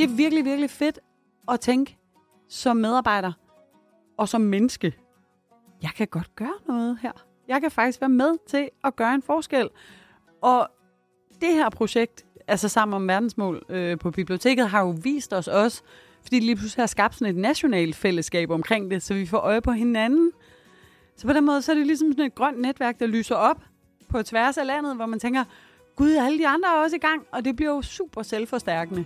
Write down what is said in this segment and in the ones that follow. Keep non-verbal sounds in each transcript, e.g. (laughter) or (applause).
Det er virkelig, virkelig fedt at tænke som medarbejder og som menneske. Jeg kan godt gøre noget her. Jeg kan faktisk være med til at gøre en forskel. Og det her projekt, altså sammen om verdensmål øh, på biblioteket, har jo vist os også, fordi det lige pludselig har skabt sådan et nationalt fællesskab omkring det, så vi får øje på hinanden. Så på den måde, så er det ligesom sådan et grønt netværk, der lyser op på tværs af landet, hvor man tænker, gud, alle de andre er også i gang, og det bliver jo super selvforstærkende.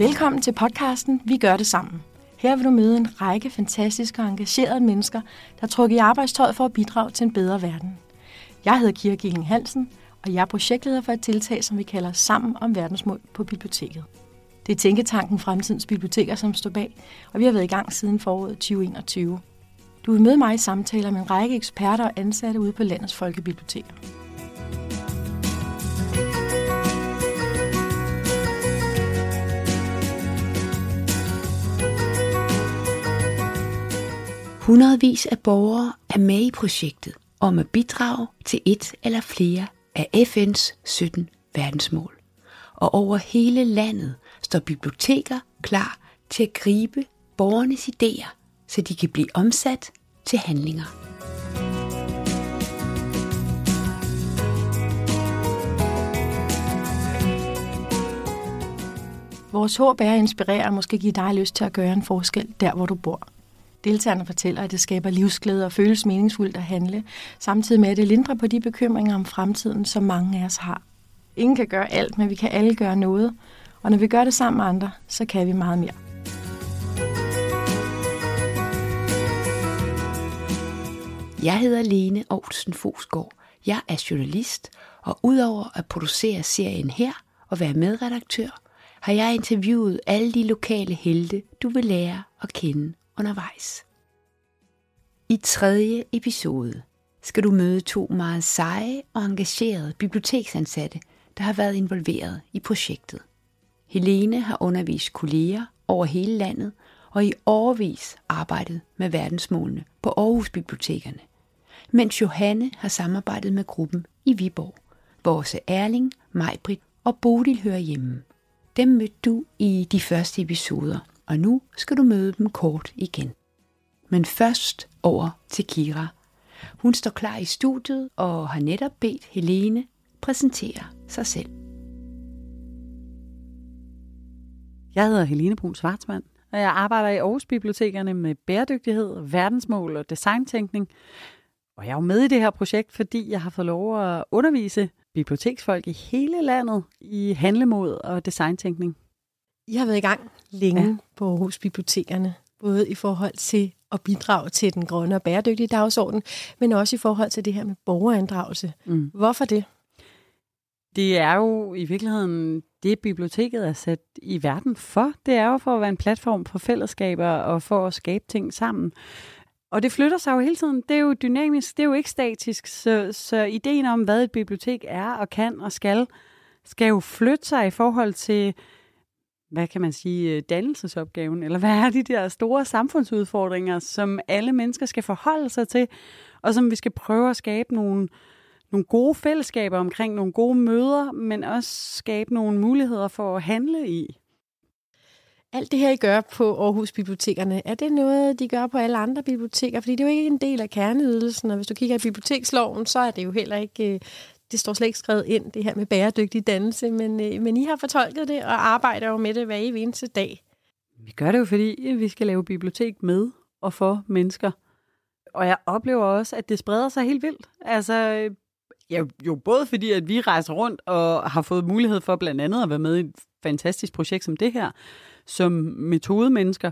Velkommen til podcasten Vi gør det sammen. Her vil du møde en række fantastiske og engagerede mennesker, der er i arbejdstøjet for at bidrage til en bedre verden. Jeg hedder Kira Gilling Hansen, og jeg er projektleder for et tiltag, som vi kalder Sammen om verdensmål på biblioteket. Det er Tænketanken Fremtidens Biblioteker, som står bag, og vi har været i gang siden foråret 2021. Du vil møde mig i samtaler med en række eksperter og ansatte ude på landets folkebiblioteker. Hundredvis af borgere er med i projektet om at bidrage til et eller flere af FN's 17 verdensmål. Og over hele landet står biblioteker klar til at gribe borgernes idéer, så de kan blive omsat til handlinger. Vores håb er at inspirere og måske give dig lyst til at gøre en forskel der, hvor du bor. Deltagerne fortæller, at det skaber livsglæde og føles meningsfuldt at handle, samtidig med at det lindrer på de bekymringer om fremtiden, som mange af os har. Ingen kan gøre alt, men vi kan alle gøre noget, og når vi gør det sammen med andre, så kan vi meget mere. Jeg hedder Lene Olsen Fosgaard. Jeg er journalist, og udover at producere serien her og være medredaktør, har jeg interviewet alle de lokale helte, du vil lære at kende undervejs. I tredje episode skal du møde to meget seje og engagerede biblioteksansatte, der har været involveret i projektet. Helene har undervist kolleger over hele landet og i årvis arbejdet med verdensmålene på Aarhus Bibliotekerne, mens Johanne har samarbejdet med gruppen i Viborg, hvor også Erling, Majbrit og Bodil hører hjemme. Dem mødte du i de første episoder, og nu skal du møde dem kort igen. Men først over til Kira. Hun står klar i studiet og har netop bedt Helene præsentere sig selv. Jeg hedder Helene Brun Svartsmand, og jeg arbejder i Aarhus Bibliotekerne med bæredygtighed, verdensmål og designtænkning. Og jeg er jo med i det her projekt, fordi jeg har fået lov at undervise biblioteksfolk i hele landet i handlemod og designtænkning. I har været i gang længe ja. på Aarhus Bibliotekerne, både i forhold til at bidrage til den grønne og bæredygtige dagsorden, men også i forhold til det her med borgerinddragelse. Mm. Hvorfor det? Det er jo i virkeligheden det, biblioteket er sat i verden for. Det er jo for at være en platform for fællesskaber og for at skabe ting sammen. Og det flytter sig jo hele tiden. Det er jo dynamisk, det er jo ikke statisk. Så, så ideen om, hvad et bibliotek er og kan og skal, skal jo flytte sig i forhold til, hvad kan man sige, øh, dannelsesopgaven, eller hvad er de der store samfundsudfordringer, som alle mennesker skal forholde sig til, og som vi skal prøve at skabe nogle, nogle gode fællesskaber omkring, nogle gode møder, men også skabe nogle muligheder for at handle i. Alt det her, I gør på Aarhus Bibliotekerne, er det noget, de gør på alle andre biblioteker? Fordi det er jo ikke en del af kerneydelsen, og hvis du kigger i biblioteksloven, så er det jo heller ikke, øh, det står slet ikke skrevet ind, det her med bæredygtig dannelse, men, øh, men I har fortolket det og arbejder jo med det hver eneste dag. Vi gør det jo, fordi øh, vi skal lave bibliotek med og for mennesker. Og jeg oplever også, at det spreder sig helt vildt. Altså, øh, ja, jo både fordi, at vi rejser rundt og har fået mulighed for blandt andet at være med i et fantastisk projekt som det her, som metodemennesker,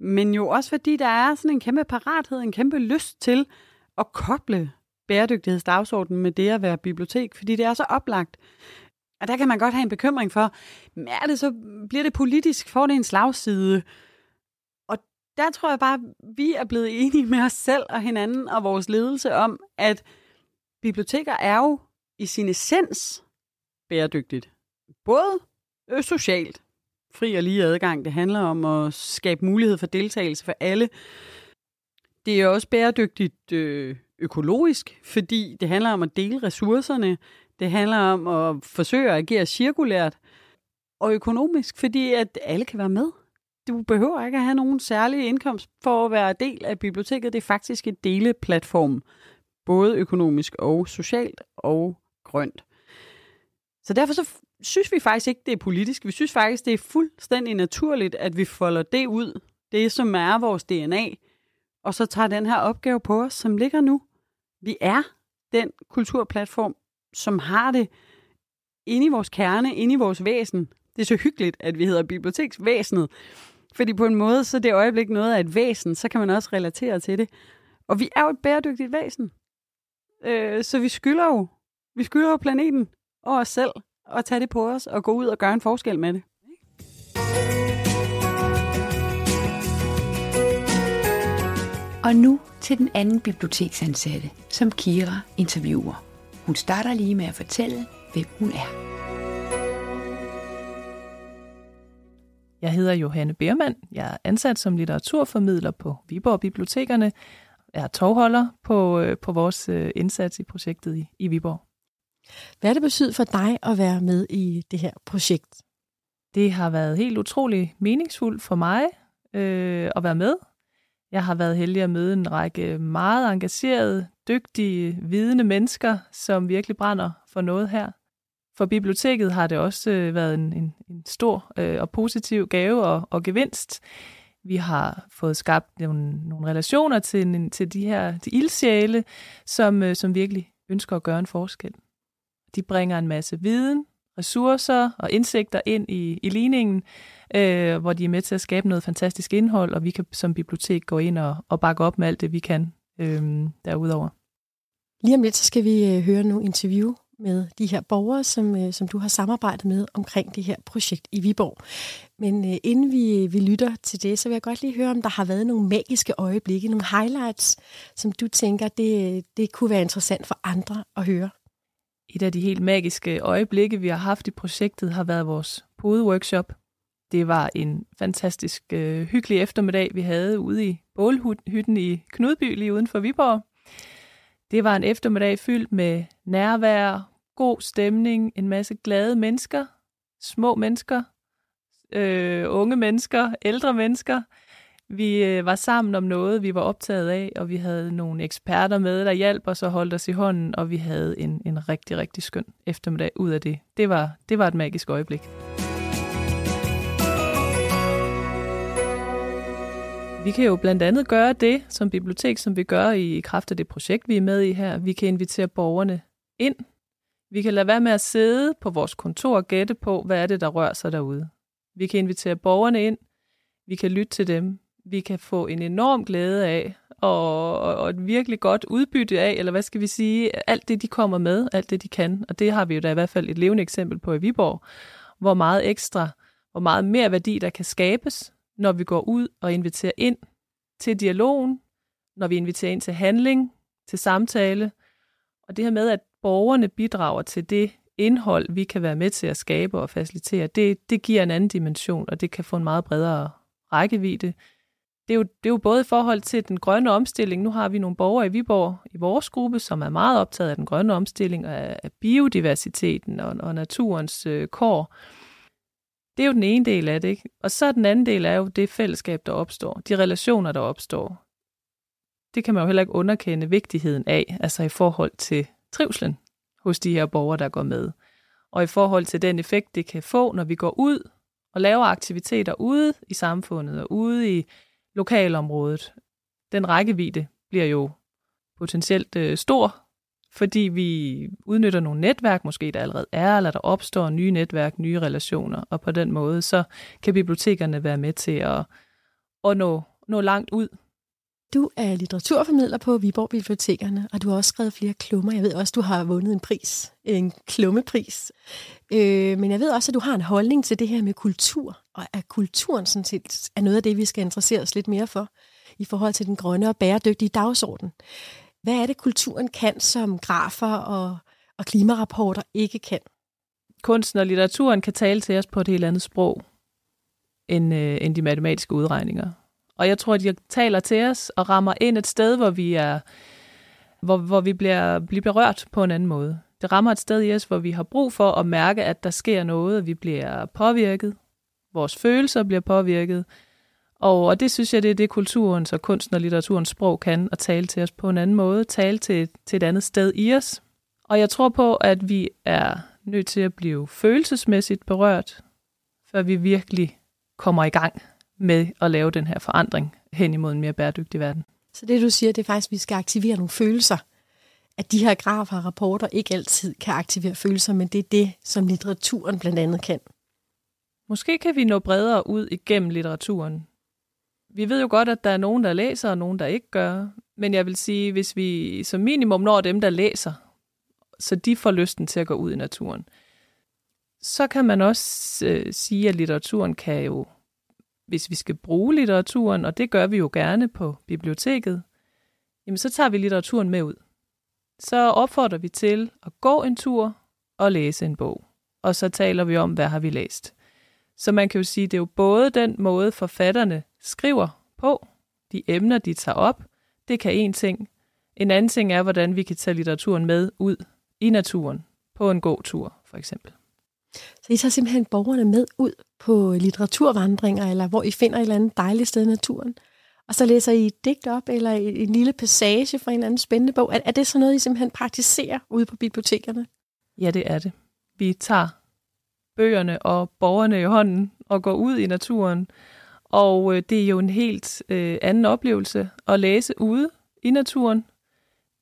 men jo også fordi, der er sådan en kæmpe parathed, en kæmpe lyst til at koble bæredygtighedsdagsordenen med det at være bibliotek, fordi det er så oplagt. Og der kan man godt have en bekymring for, er det så, bliver det politisk, får det en slagside? Og der tror jeg bare, vi er blevet (laughs) enige med os selv og hinanden og vores ledelse om, at biblioteker er jo i sin essens bæredygtigt. Både øh, socialt, fri og lige adgang. Det handler om at skabe mulighed for deltagelse for alle. Det er også bæredygtigt øh, økologisk, fordi det handler om at dele ressourcerne. Det handler om at forsøge at agere cirkulært. Og økonomisk, fordi at alle kan være med. Du behøver ikke at have nogen særlig indkomst for at være del af biblioteket. Det er faktisk et deleplatform, både økonomisk og socialt og grønt. Så derfor så synes vi faktisk ikke, det er politisk. Vi synes faktisk, det er fuldstændig naturligt, at vi folder det ud, det som er vores DNA, og så tager den her opgave på os, som ligger nu. Vi er den kulturplatform, som har det inde i vores kerne, inde i vores væsen. Det er så hyggeligt, at vi hedder biblioteksvæsenet, fordi på en måde, så det øjeblik noget af et væsen, så kan man også relatere til det. Og vi er jo et bæredygtigt væsen. Øh, så vi skylder jo, vi skylder jo planeten og os selv at tage det på os og gå ud og gøre en forskel med det. Og nu til den anden biblioteksansatte, som Kira interviewer. Hun starter lige med at fortælle, hvem hun er. Jeg hedder Johanne Bermann. Jeg er ansat som litteraturformidler på Viborg Bibliotekerne. Jeg er tovholder på, øh, på vores øh, indsats i projektet i, i Viborg. Hvad har det betydet for dig at være med i det her projekt? Det har været helt utrolig meningsfuldt for mig øh, at være med. Jeg har været heldig at møde en række meget engagerede, dygtige, vidende mennesker, som virkelig brænder for noget her. For biblioteket har det også øh, været en, en, en stor øh, og positiv gave og, og gevinst. Vi har fået skabt nogle, nogle relationer til, til de her de ildsjæle, som, øh, som virkelig ønsker at gøre en forskel. De bringer en masse viden, ressourcer og indsigter ind i, i ligningen, øh, hvor de er med til at skabe noget fantastisk indhold, og vi kan som bibliotek gå ind og, og bakke op med alt det, vi kan øh, derudover. Lige om lidt, så skal vi øh, høre nogle interview med de her borgere, som, øh, som du har samarbejdet med omkring det her projekt i Viborg. Men øh, inden vi, øh, vi lytter til det, så vil jeg godt lige høre, om der har været nogle magiske øjeblikke, nogle highlights, som du tænker, det, øh, det kunne være interessant for andre at høre. Et af de helt magiske øjeblikke, vi har haft i projektet, har været vores podeworkshop. Det var en fantastisk øh, hyggelig eftermiddag, vi havde ude i bålhytten i Knudby, lige uden for Viborg. Det var en eftermiddag fyldt med nærvær, god stemning, en masse glade mennesker, små mennesker, øh, unge mennesker, ældre mennesker. Vi øh, var sammen om noget, vi var optaget af, og vi havde nogle eksperter med, der hjalp os og holdt os i hånden, og vi havde en, en rigtig, rigtig skøn eftermiddag ud af det. Det var, det var et magisk øjeblik. Vi kan jo blandt andet gøre det som bibliotek, som vi gør i kraft af det projekt, vi er med i her. Vi kan invitere borgerne ind. Vi kan lade være med at sidde på vores kontor og gætte på, hvad er det, der rører sig derude. Vi kan invitere borgerne ind. Vi kan lytte til dem. Vi kan få en enorm glæde af, og, og et virkelig godt udbytte af, eller hvad skal vi sige, alt det, de kommer med, alt det, de kan. Og det har vi jo da i hvert fald et levende eksempel på i Viborg, hvor meget ekstra, hvor meget mere værdi, der kan skabes, når vi går ud og inviterer ind til dialogen, når vi inviterer ind til handling, til samtale, og det her med, at borgerne bidrager til det indhold, vi kan være med til at skabe og facilitere, det, det giver en anden dimension, og det kan få en meget bredere rækkevidde. Det er, jo, det er jo både i forhold til den grønne omstilling. Nu har vi nogle borgere i Viborg i vores gruppe, som er meget optaget af den grønne omstilling, af, af biodiversiteten og, og naturens øh, kår. Det er jo den ene del af det, ikke? Og så den anden del er jo det fællesskab, der opstår, de relationer, der opstår. Det kan man jo heller ikke underkende vigtigheden af, altså i forhold til trivslen hos de her borgere, der går med. Og i forhold til den effekt, det kan få, når vi går ud og laver aktiviteter ude i samfundet og ude i lokalområdet. Den rækkevidde bliver jo potentielt øh, stor, fordi vi udnytter nogle netværk, måske der allerede er, eller der opstår nye netværk, nye relationer, og på den måde, så kan bibliotekerne være med til at, at nå, nå langt ud. Du er litteraturformidler på Viborg Bibliotekerne, og du har også skrevet flere klummer. Jeg ved også, du har vundet en pris, en klummepris. Øh, men jeg ved også, at du har en holdning til det her med kultur, og at kulturen sådan set er noget af det, vi skal interessere os lidt mere for i forhold til den grønne og bæredygtige dagsorden. Hvad er det, kulturen kan, som grafer og, og klimarapporter ikke kan? Kunsten og litteraturen kan tale til os på et helt andet sprog end, øh, end de matematiske udregninger. Og jeg tror, at de taler til os og rammer ind et sted, hvor vi er, hvor, hvor vi bliver, bliver berørt på en anden måde. Det rammer et sted i os, hvor vi har brug for at mærke, at der sker noget, at vi bliver påvirket, vores følelser bliver påvirket, og, og det synes jeg, det er det kulturens og kunsten og litteraturens sprog kan, at tale til os på en anden måde, tale til, til et andet sted i os. Og jeg tror på, at vi er nødt til at blive følelsesmæssigt berørt, før vi virkelig kommer i gang med at lave den her forandring hen imod en mere bæredygtig verden. Så det du siger, det er faktisk, at vi skal aktivere nogle følelser. At de her grafer og rapporter ikke altid kan aktivere følelser, men det er det, som litteraturen blandt andet kan. Måske kan vi nå bredere ud igennem litteraturen. Vi ved jo godt, at der er nogen, der læser, og nogen, der ikke gør. Men jeg vil sige, hvis vi som minimum når dem, der læser, så de får lysten til at gå ud i naturen, så kan man også øh, sige, at litteraturen kan jo hvis vi skal bruge litteraturen, og det gør vi jo gerne på biblioteket, jamen så tager vi litteraturen med ud. Så opfordrer vi til at gå en tur og læse en bog. Og så taler vi om, hvad har vi læst. Så man kan jo sige, det er jo både den måde, forfatterne skriver på, de emner, de tager op, det kan en ting. En anden ting er, hvordan vi kan tage litteraturen med ud i naturen på en god tur, for eksempel. Så I tager simpelthen borgerne med ud på litteraturvandringer, eller hvor I finder et eller andet dejligt sted i naturen. Og så læser I et digt op, eller en lille passage fra en eller anden spændende bog. Er, er det sådan noget, I simpelthen praktiserer ude på bibliotekerne? Ja, det er det. Vi tager bøgerne og borgerne i hånden og går ud i naturen. Og øh, det er jo en helt øh, anden oplevelse at læse ude i naturen.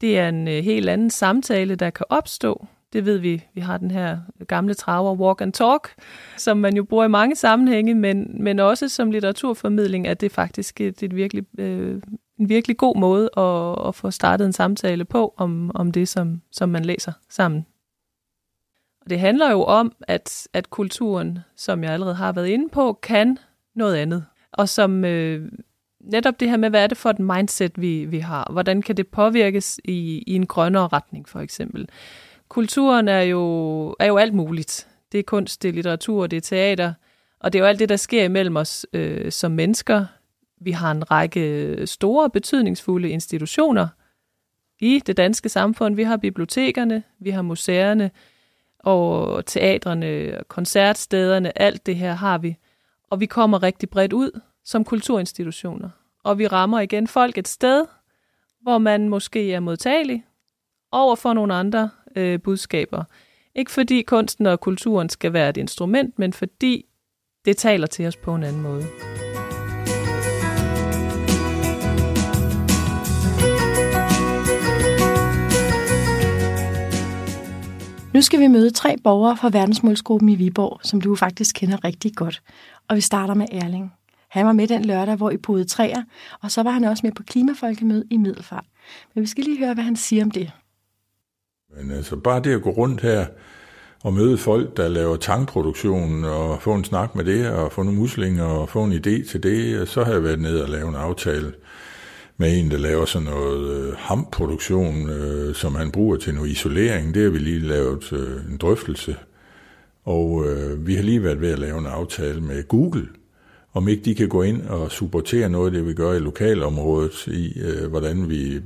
Det er en øh, helt anden samtale, der kan opstå. Det ved vi. Vi har den her gamle traver walk and talk, som man jo bruger i mange sammenhænge, men, men også som litteraturformidling, at det faktisk et, et virkelig, øh, en virkelig god måde at, at få startet en samtale på om, om det, som, som man læser sammen. Og det handler jo om, at, at kulturen, som jeg allerede har været inde på, kan noget andet. Og som øh, netop det her med, hvad er det for et mindset, vi, vi har? Hvordan kan det påvirkes i, i en grønnere retning, for eksempel? Kulturen er jo, er jo alt muligt. Det er kunst, det er litteratur, det er teater, og det er jo alt det, der sker imellem os øh, som mennesker. Vi har en række store, betydningsfulde institutioner i det danske samfund. Vi har bibliotekerne, vi har museerne, og teatrene, koncertstederne, alt det her har vi. Og vi kommer rigtig bredt ud som kulturinstitutioner. Og vi rammer igen folk et sted, hvor man måske er modtagelig over for nogle andre øh, budskaber. Ikke fordi kunsten og kulturen skal være et instrument, men fordi det taler til os på en anden måde. Nu skal vi møde tre borgere fra verdensmålsgruppen i Viborg, som du faktisk kender rigtig godt. Og vi starter med Erling. Han var med den lørdag, hvor I boede træer, og så var han også med på Klimafolkemødet i Middelfart. Men vi skal lige høre, hvad han siger om det. Men altså bare det at gå rundt her og møde folk, der laver tankproduktion, og få en snak med det, og få nogle muslinger, og få en idé til det, øh, så har jeg været ned og lavet en aftale med en, der laver sådan noget øh, hamproduktion, øh, som han bruger til noget isolering. Det har vi lige lavet øh, en drøftelse. Og øh, vi har lige været ved at lave en aftale med Google, om ikke de kan gå ind og supportere noget af det, vi gør i lokalområdet, i øh, hvordan vi,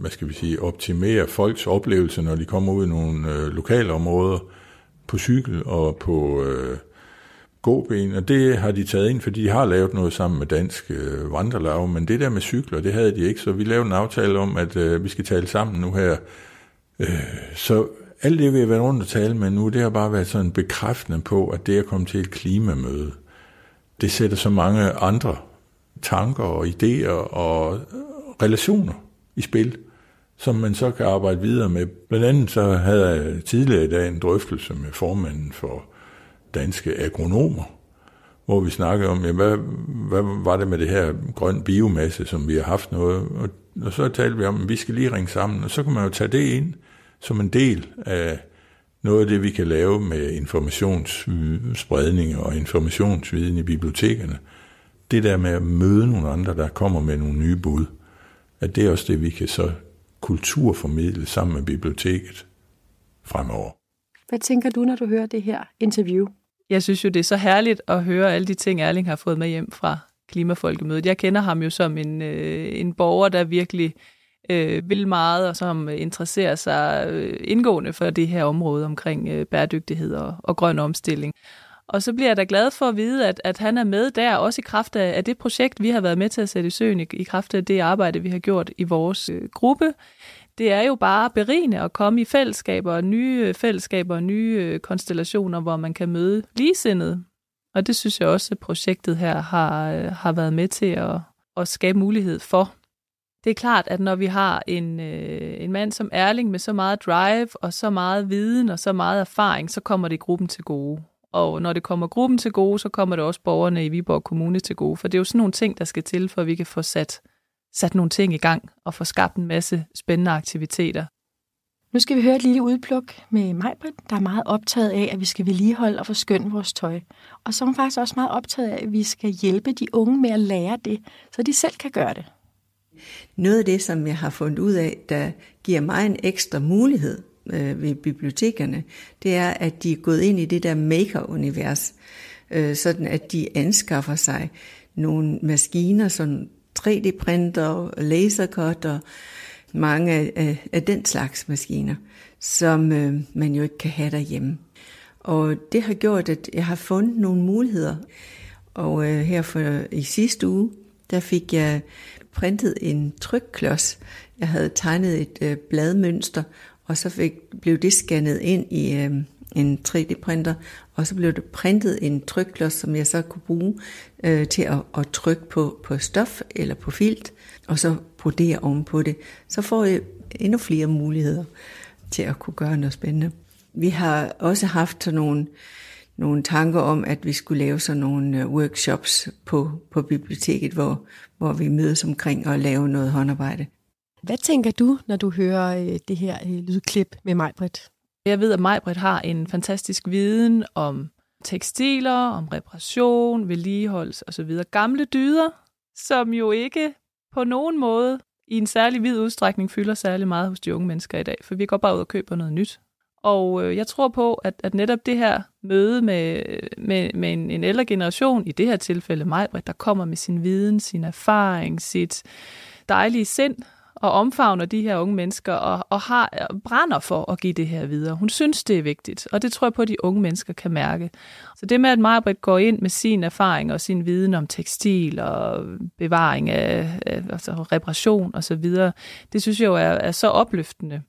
hvad skal vi sige, optimerer folks oplevelse, når de kommer ud i nogle øh, lokalområder på cykel og på øh, gåben, og det har de taget ind, fordi de har lavet noget sammen med Dansk øh, Vandrelag, men det der med cykler, det havde de ikke, så vi lavede en aftale om, at øh, vi skal tale sammen nu her. Øh, så alt det, vi har været rundt og tale med nu, det har bare været sådan bekræftende på, at det er kommet til et klimamøde det sætter så mange andre tanker og idéer og relationer i spil, som man så kan arbejde videre med. Blandt andet så havde jeg tidligere i dag en drøftelse med formanden for danske agronomer, hvor vi snakkede om, jamen, hvad, hvad var det med det her grøn biomasse, som vi har haft noget, og, og så talte vi om, at vi skal lige ringe sammen, og så kan man jo tage det ind som en del af noget af det, vi kan lave med informationsspredning og informationsviden i bibliotekerne, det der med at møde nogle andre, der kommer med nogle nye bud, at det er også det, vi kan så kulturformidle sammen med biblioteket fremover. Hvad tænker du, når du hører det her interview? Jeg synes jo, det er så herligt at høre alle de ting, Erling har fået med hjem fra Klimafolkemødet. Jeg kender ham jo som en, øh, en borger, der virkelig øh, vil meget, og som interesserer sig øh, indgående for det her område omkring øh, bæredygtighed og, og grøn omstilling. Og så bliver jeg da glad for at vide, at, at han er med der, også i kraft af, af det projekt, vi har været med til at sætte i søen, i, i kraft af det arbejde, vi har gjort i vores øh, gruppe. Det er jo bare berigende at komme i fællesskaber, nye øh, fællesskaber og nye øh, konstellationer, hvor man kan møde ligesindede. Og det synes jeg også, at projektet her har, øh, har været med til at, at skabe mulighed for. Det er klart, at når vi har en, øh, en mand som Erling med så meget drive og så meget viden og så meget erfaring, så kommer det gruppen til gode. Og når det kommer gruppen til gode, så kommer det også borgerne i Viborg Kommune til gode. For det er jo sådan nogle ting, der skal til, for at vi kan få sat, sat nogle ting i gang og få skabt en masse spændende aktiviteter. Nu skal vi høre et lille udpluk med Majbrit, der er meget optaget af, at vi skal vedligeholde og forskønne vores tøj. Og så er hun faktisk også meget optaget af, at vi skal hjælpe de unge med at lære det, så de selv kan gøre det. Noget af det, som jeg har fundet ud af, der giver mig en ekstra mulighed øh, ved bibliotekerne, det er, at de er gået ind i det der maker-univers, øh, sådan at de anskaffer sig nogle maskiner, som 3D-printer, lasercutter, mange af, af den slags maskiner, som øh, man jo ikke kan have derhjemme. Og det har gjort, at jeg har fundet nogle muligheder. Og øh, her for i sidste uge, der fik jeg printet en trykklods. Jeg havde tegnet et øh, bladmønster, og så fik, blev det scannet ind i øh, en 3D-printer, og så blev det printet en trykklods, som jeg så kunne bruge øh, til at, at trykke på, på stof eller på filt, og så brodere ovenpå det. Så får jeg endnu flere muligheder til at kunne gøre noget spændende. Vi har også haft sådan nogle, nogle tanker om, at vi skulle lave sådan nogle øh, workshops på, på biblioteket, hvor, hvor vi mødes omkring og lave noget håndarbejde. Hvad tænker du, når du hører øh, det her øh, lydklip med Majbrit? Jeg ved, at Majbrit har en fantastisk viden om tekstiler, om reparation, vedligeholdelse osv. Gamle dyder, som jo ikke på nogen måde i en særlig vid udstrækning fylder særlig meget hos de unge mennesker i dag, for vi går bare ud og køber noget nyt. Og øh, jeg tror på, at, at netop det her møde med, med, med en, en ældre generation, i det her tilfælde mig, der kommer med sin viden, sin erfaring, sit dejlige sind, og omfavner de her unge mennesker og, og har brænder for at give det her videre. Hun synes, det er vigtigt, og det tror jeg på, at de unge mennesker kan mærke. Så det med, at Majbrit går ind med sin erfaring og sin viden om tekstil og bevaring af, af altså reparation osv., det synes jeg jo er, er så opløftende.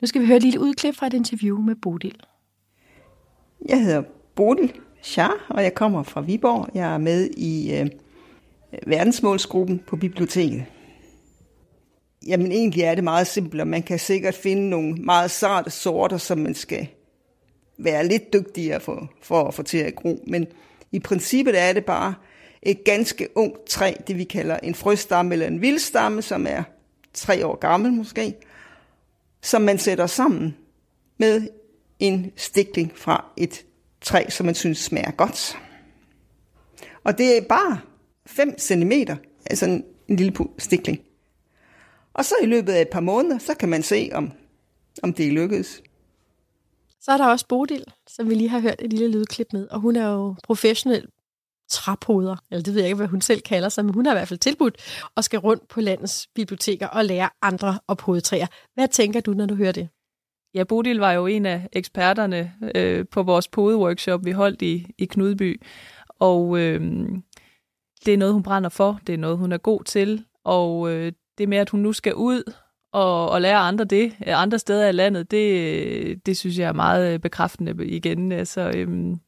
Nu skal vi høre et lille udklip fra et interview med Bodil. Jeg hedder Bodil Schar, og jeg kommer fra Viborg. Jeg er med i øh, verdensmålsgruppen på biblioteket. Jamen egentlig er det meget simpelt, og man kan sikkert finde nogle meget sarte sorter, som man skal være lidt dygtigere for, for at få til at gro. Men i princippet er det bare et ganske ungt træ, det vi kalder en frøstamme eller en vildstamme, som er tre år gammel måske, som man sætter sammen med en stikling fra et træ, som man synes smager godt. Og det er bare 5 cm, altså en, en lille stikling. Og så i løbet af et par måneder, så kan man se, om, om det er lykkedes. Så er der også Bodil, som vi lige har hørt et lille lydklip med, og hun er jo professionel traphoder, eller det ved jeg ikke, hvad hun selv kalder sig, men hun har i hvert fald tilbudt og skal rundt på landets biblioteker og lære andre at pode træer. Hvad tænker du, når du hører det? Ja, Bodil var jo en af eksperterne øh, på vores podeworkshop, vi holdt i, i Knudby, og øh, det er noget, hun brænder for, det er noget, hun er god til, og øh, det med, at hun nu skal ud og, og lære andre det, øh, andre steder i landet, det, øh, det synes jeg er meget øh, bekræftende igen. Altså, øhm,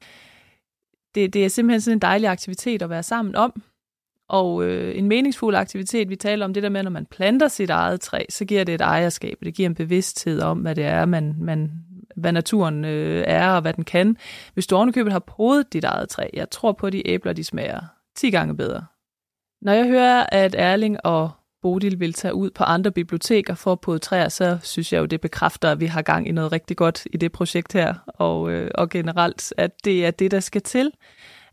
det, det er simpelthen sådan en dejlig aktivitet at være sammen om. Og øh, en meningsfuld aktivitet, vi taler om det der med, når man planter sit eget træ, så giver det et ejerskab, det giver en bevidsthed om, hvad det er, man, man, hvad naturen øh, er og hvad den kan. Hvis du ovenikøbet har podet dit eget træ, jeg tror på, at de æbler, de smager 10 gange bedre. Når jeg hører, at Erling og Bodil vil tage ud på andre biblioteker for at pode træer, så synes jeg jo, det bekræfter, at vi har gang i noget rigtig godt i det projekt her, og, øh, og generelt, at det er det, der skal til.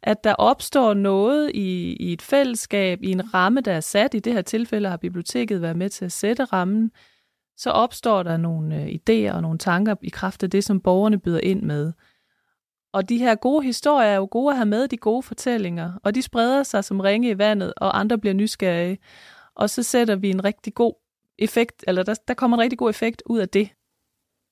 At der opstår noget i, i et fællesskab, i en ramme, der er sat. I det her tilfælde har biblioteket været med til at sætte rammen. Så opstår der nogle øh, idéer og nogle tanker i kraft af det, som borgerne byder ind med. Og de her gode historier er jo gode at have med, de gode fortællinger, og de spreder sig som ringe i vandet, og andre bliver nysgerrige og så sætter vi en rigtig god effekt, eller der, der kommer en rigtig god effekt ud af det.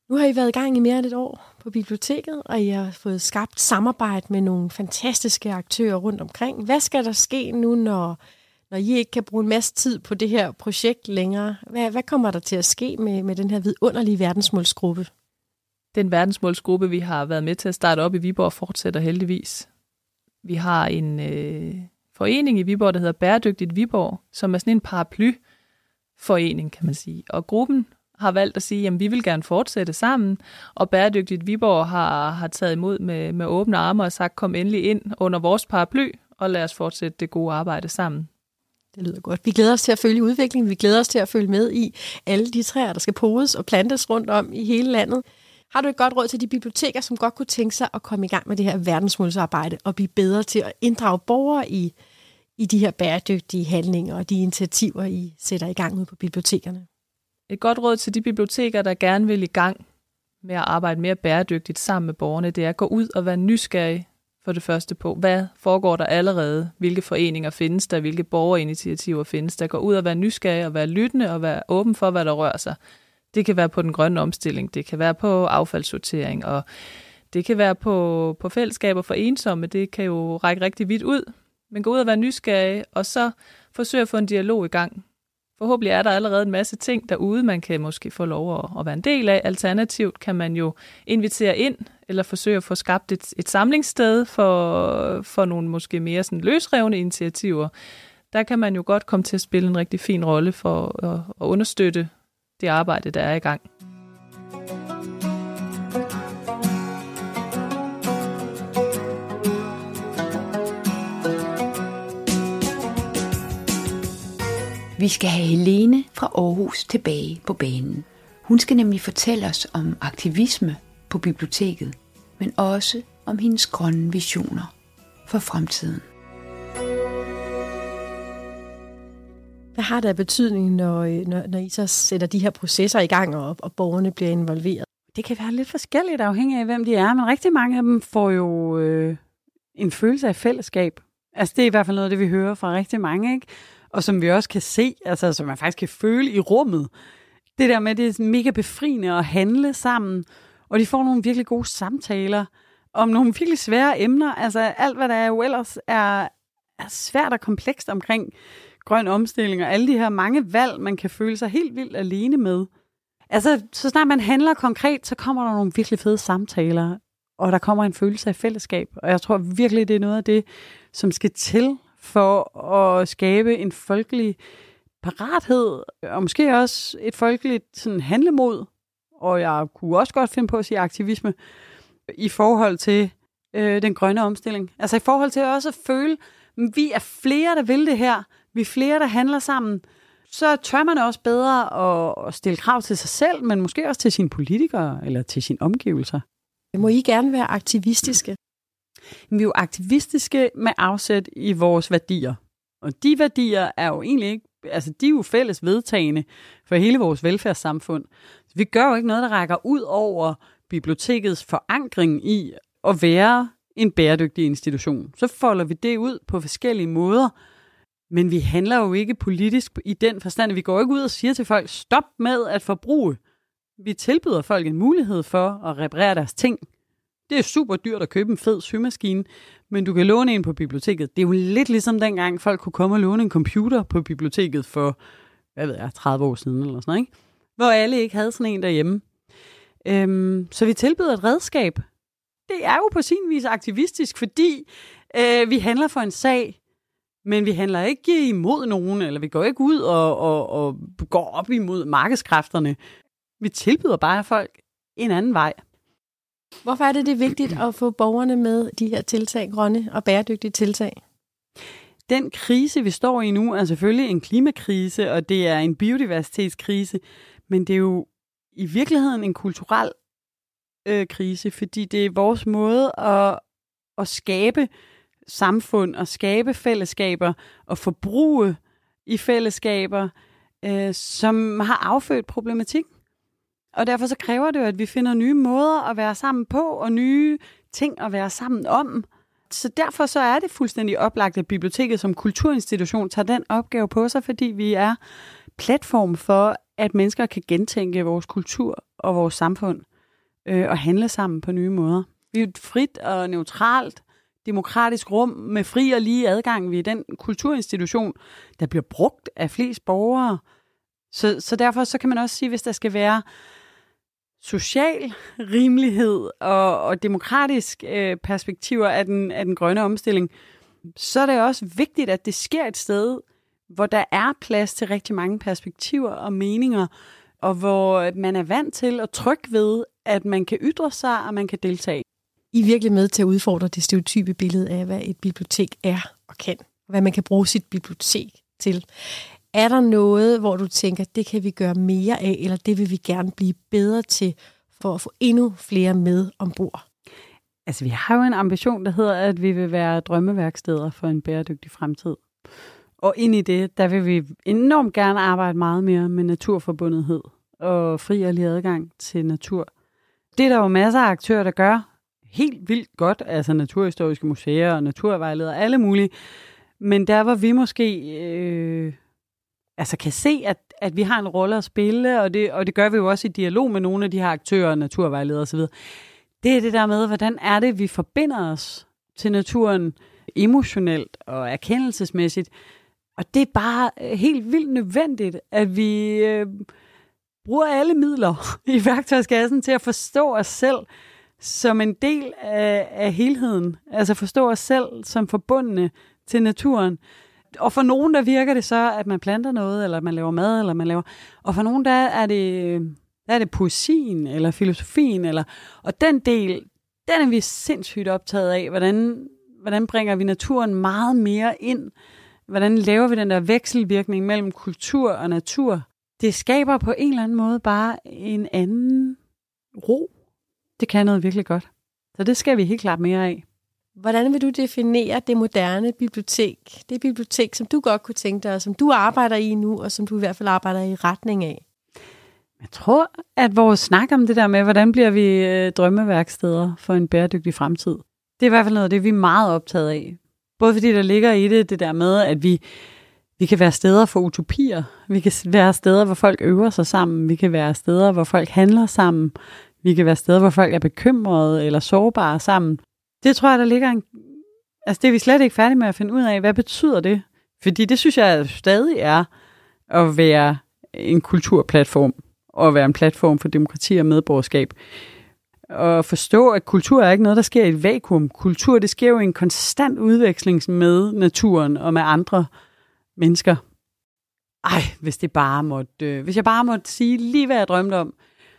Nu har I været i gang i mere end et år på biblioteket, og I har fået skabt samarbejde med nogle fantastiske aktører rundt omkring. Hvad skal der ske nu, når, når I ikke kan bruge en masse tid på det her projekt længere? Hvad, hvad kommer der til at ske med, med den her vidunderlige verdensmålsgruppe? Den verdensmålsgruppe, vi har været med til at starte op i Viborg, fortsætter heldigvis. Vi har en øh, forening i Viborg, der hedder Bæredygtigt Viborg, som er sådan en paraplyforening, kan man sige. Og gruppen har valgt at sige, at vi vil gerne fortsætte sammen, og Bæredygtigt Viborg har, har taget imod med, med åbne arme og sagt, kom endelig ind under vores paraply, og lad os fortsætte det gode arbejde sammen. Det lyder godt. Vi glæder os til at følge udviklingen. Vi glæder os til at følge med i alle de træer, der skal podes og plantes rundt om i hele landet. Har du et godt råd til de biblioteker, som godt kunne tænke sig at komme i gang med det her verdensmålsarbejde og blive bedre til at inddrage borgere i, i de her bæredygtige handlinger og de initiativer, I sætter i gang ud på bibliotekerne? Et godt råd til de biblioteker, der gerne vil i gang med at arbejde mere bæredygtigt sammen med borgerne, det er at gå ud og være nysgerrig for det første på, hvad foregår der allerede, hvilke foreninger findes der, hvilke borgerinitiativer findes der. Gå ud og være nysgerrig og være lyttende og være åben for, hvad der rører sig. Det kan være på den grønne omstilling, det kan være på affaldssortering, og det kan være på, på fællesskaber for ensomme. Det kan jo række rigtig vidt ud. Men gå ud og være nysgerrig, og så forsøg at få en dialog i gang. Forhåbentlig er der allerede en masse ting derude, man kan måske få lov at, at være en del af. Alternativt kan man jo invitere ind, eller forsøge at få skabt et, et samlingssted for, for nogle måske mere sådan løsrevne initiativer. Der kan man jo godt komme til at spille en rigtig fin rolle for at, at understøtte det arbejde, der er i gang. Vi skal have Helene fra Aarhus tilbage på banen. Hun skal nemlig fortælle os om aktivisme på biblioteket, men også om hendes grønne visioner for fremtiden. Har da betydning, når, øh, når, når I så sætter de her processer i gang, og, og borgerne bliver involveret? Det kan være lidt forskelligt afhængig af, hvem de er, men rigtig mange af dem får jo øh, en følelse af fællesskab. Altså det er i hvert fald noget af det, vi hører fra rigtig mange, ikke? og som vi også kan se, altså som man faktisk kan føle i rummet. Det der med, det er mega befriende at handle sammen, og de får nogle virkelig gode samtaler om nogle virkelig svære emner. Altså alt, hvad der er jo ellers er, er svært og komplekst omkring grøn omstilling, og alle de her mange valg, man kan føle sig helt vildt alene med. Altså, så snart man handler konkret, så kommer der nogle virkelig fede samtaler, og der kommer en følelse af fællesskab. Og jeg tror virkelig, det er noget af det, som skal til for at skabe en folkelig parathed, og måske også et folkeligt sådan, handlemod, og jeg kunne også godt finde på at sige aktivisme, i forhold til øh, den grønne omstilling. Altså i forhold til også at føle, at vi er flere, der vil det her, vi er flere, der handler sammen, så tør man også bedre at, stille krav til sig selv, men måske også til sine politikere eller til sine omgivelser. Må I gerne være aktivistiske? Vi er jo aktivistiske med afsæt i vores værdier. Og de værdier er jo egentlig ikke, altså de er jo fælles vedtagende for hele vores velfærdssamfund. Vi gør jo ikke noget, der rækker ud over bibliotekets forankring i at være en bæredygtig institution. Så folder vi det ud på forskellige måder, men vi handler jo ikke politisk i den forstand, vi går ikke ud og siger til folk, stop med at forbruge. Vi tilbyder folk en mulighed for at reparere deres ting. Det er super dyrt at købe en fed symaskine, men du kan låne en på biblioteket. Det er jo lidt ligesom dengang folk kunne komme og låne en computer på biblioteket for, hvad ved jeg, 30 år siden eller sådan noget, ikke? Hvor alle ikke havde sådan en derhjemme. Øhm, så vi tilbyder et redskab. Det er jo på sin vis aktivistisk, fordi øh, vi handler for en sag, men vi handler ikke imod nogen, eller vi går ikke ud og, og, og går op imod markedskræfterne. Vi tilbyder bare folk en anden vej. Hvorfor er det, det er vigtigt at få borgerne med de her tiltag, grønne og bæredygtige tiltag? Den krise, vi står i nu, er selvfølgelig en klimakrise, og det er en biodiversitetskrise, men det er jo i virkeligheden en kulturel øh, krise, fordi det er vores måde at, at skabe samfund og skabe fællesskaber og forbruge i fællesskaber, øh, som har affødt problematik. Og derfor så kræver det jo, at vi finder nye måder at være sammen på, og nye ting at være sammen om. Så derfor så er det fuldstændig oplagt, at biblioteket som kulturinstitution tager den opgave på sig, fordi vi er platform for, at mennesker kan gentænke vores kultur og vores samfund øh, og handle sammen på nye måder. Vi er et frit og neutralt demokratisk rum med fri og lige adgang. Vi er den kulturinstitution, der bliver brugt af flest borgere. Så, så derfor så kan man også sige, hvis der skal være social rimelighed og, og demokratisk øh, perspektiver af den, af den grønne omstilling, så er det også vigtigt, at det sker et sted, hvor der er plads til rigtig mange perspektiver og meninger, og hvor man er vant til at tryg ved, at man kan ytre sig, og man kan deltage. I er virkelig med til at udfordre det stereotype billede af, hvad et bibliotek er og kan, og hvad man kan bruge sit bibliotek til. Er der noget, hvor du tænker, det kan vi gøre mere af, eller det vil vi gerne blive bedre til, for at få endnu flere med ombord? Altså, vi har jo en ambition, der hedder, at vi vil være drømmeværksteder for en bæredygtig fremtid. Og ind i det, der vil vi enormt gerne arbejde meget mere med naturforbundethed og fri og lige adgang til natur. Det er der jo masser af aktører, der gør helt vildt godt, altså naturhistoriske museer og naturvejledere, alle mulige. Men der, hvor vi måske øh, altså kan se, at, at vi har en rolle at spille, og det, og det gør vi jo også i dialog med nogle af de her aktører, naturvejledere osv., det er det der med, hvordan er det, vi forbinder os til naturen emotionelt og erkendelsesmæssigt. Og det er bare øh, helt vildt nødvendigt, at vi øh, bruger alle midler (laughs) i værktøjskassen til at forstå os selv som en del af, af helheden. Altså forstå os selv som forbundne til naturen. Og for nogen, der virker det så, at man planter noget, eller man laver mad, eller man laver... Og for nogen, der er det, der er det poesien, eller filosofien, eller... Og den del, den er vi sindssygt optaget af. Hvordan, hvordan bringer vi naturen meget mere ind? Hvordan laver vi den der vekselvirkning mellem kultur og natur? Det skaber på en eller anden måde bare en anden ro. Det kan noget virkelig godt. Så det skal vi helt klart mere af. Hvordan vil du definere det moderne bibliotek? Det bibliotek, som du godt kunne tænke dig, og som du arbejder i nu, og som du i hvert fald arbejder i retning af. Jeg tror, at vores snak om det der med, hvordan bliver vi øh, drømmeværksteder for en bæredygtig fremtid, det er i hvert fald noget af det, vi er meget optaget af. Både fordi der ligger i det, det der med, at vi, vi kan være steder for utopier. Vi kan være steder, hvor folk øver sig sammen. Vi kan være steder, hvor folk handler sammen. Vi kan være steder, hvor folk er bekymrede eller sårbare sammen. Det tror jeg, der ligger en... Altså, det er vi slet ikke færdige med at finde ud af. Hvad betyder det? Fordi det synes jeg stadig er at være en kulturplatform og være en platform for demokrati og medborgerskab. Og forstå, at kultur er ikke noget, der sker i et vakuum. Kultur, det sker jo i en konstant udveksling med naturen og med andre mennesker. Ej, hvis det bare måtte, øh, hvis jeg bare måtte sige lige, hvad jeg drømte om,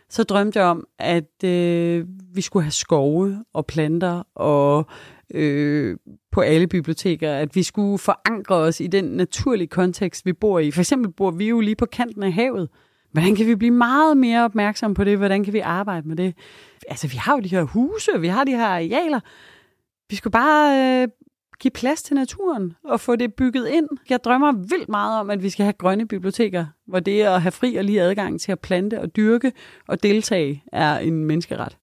så drømte jeg om, at øh, vi skulle have skove og planter og øh, på alle biblioteker, at vi skulle forankre os i den naturlige kontekst, vi bor i. For eksempel bor vi jo lige på kanten af havet. Hvordan kan vi blive meget mere opmærksom på det? Hvordan kan vi arbejde med det? Altså, vi har jo de her huse, vi har de her arealer. Vi skulle bare øh, give plads til naturen og få det bygget ind. Jeg drømmer vildt meget om, at vi skal have grønne biblioteker, hvor det at have fri og lige adgang til at plante og dyrke og deltage er en menneskeret.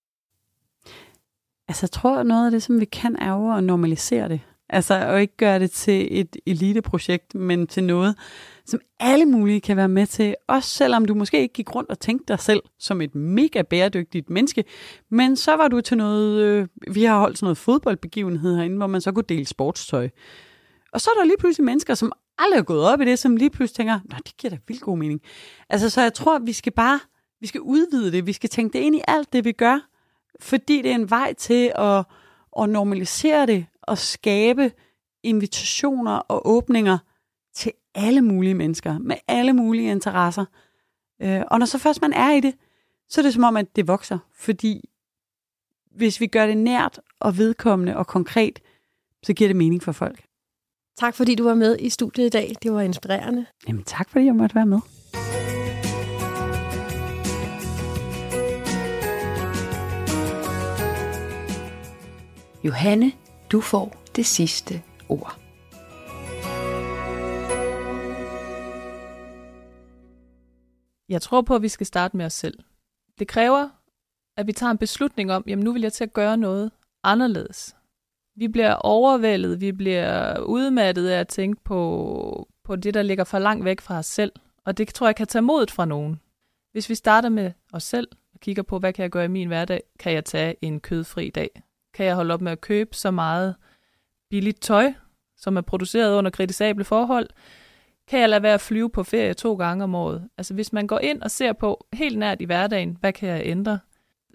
Altså, jeg tror, at noget af det, som vi kan, er jo at normalisere det. Altså, at ikke gøre det til et eliteprojekt, men til noget, som alle mulige kan være med til, også selvom du måske ikke gik rundt og tænkte dig selv som et mega bæredygtigt menneske, men så var du til noget, øh, vi har holdt sådan noget fodboldbegivenhed herinde, hvor man så kunne dele sportstøj. Og så er der lige pludselig mennesker, som aldrig er gået op i det, som lige pludselig tænker, nej, det giver da vildt god mening. Altså, så jeg tror, vi skal bare, vi skal udvide det, vi skal tænke det ind i alt det, vi gør, fordi det er en vej til at, at normalisere det og skabe invitationer og åbninger til alle mulige mennesker, med alle mulige interesser. Øh, og når så først man er i det, så er det som om, at det vokser. Fordi hvis vi gør det nært og vedkommende og konkret, så giver det mening for folk. Tak fordi du var med i studiet i dag. Det var inspirerende. Jamen tak fordi jeg måtte være med. Johanne, du får det sidste ord. Jeg tror på, at vi skal starte med os selv. Det kræver, at vi tager en beslutning om, jamen nu vil jeg til at gøre noget anderledes. Vi bliver overvældet, vi bliver udmattet af at tænke på, på det, der ligger for langt væk fra os selv. Og det tror jeg kan tage modet fra nogen. Hvis vi starter med os selv og kigger på, hvad kan jeg gøre i min hverdag, kan jeg tage en kødfri dag? Kan jeg holde op med at købe så meget billigt tøj, som er produceret under kritisable forhold? Kan jeg lade være at flyve på ferie to gange om året? Altså hvis man går ind og ser på helt nært i hverdagen, hvad kan jeg ændre?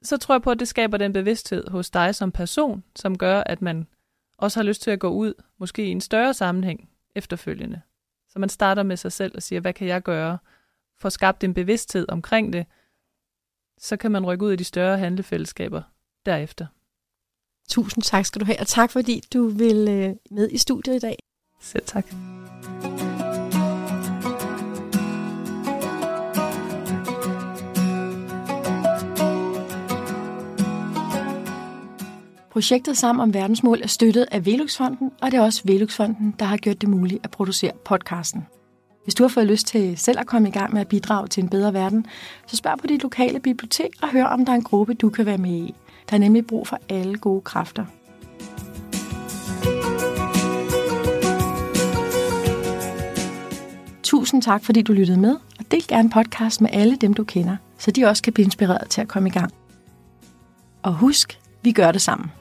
Så tror jeg på, at det skaber den bevidsthed hos dig som person, som gør, at man også har lyst til at gå ud, måske i en større sammenhæng efterfølgende. Så man starter med sig selv og siger, hvad kan jeg gøre for at skabe en bevidsthed omkring det, så kan man rykke ud i de større handlefællesskaber derefter. Tusind tak skal du have, og tak fordi du vil øh, med i studiet i dag. Selv tak. Projektet Sammen om verdensmål er støttet af Veluxfonden, og det er også Veluxfonden, der har gjort det muligt at producere podcasten. Hvis du har fået lyst til selv at komme i gang med at bidrage til en bedre verden, så spørg på dit lokale bibliotek og hør, om der er en gruppe, du kan være med i. Der er nemlig brug for alle gode kræfter. Tusind tak, fordi du lyttede med, og del gerne podcast med alle dem, du kender, så de også kan blive inspireret til at komme i gang. Og husk, vi gør det sammen.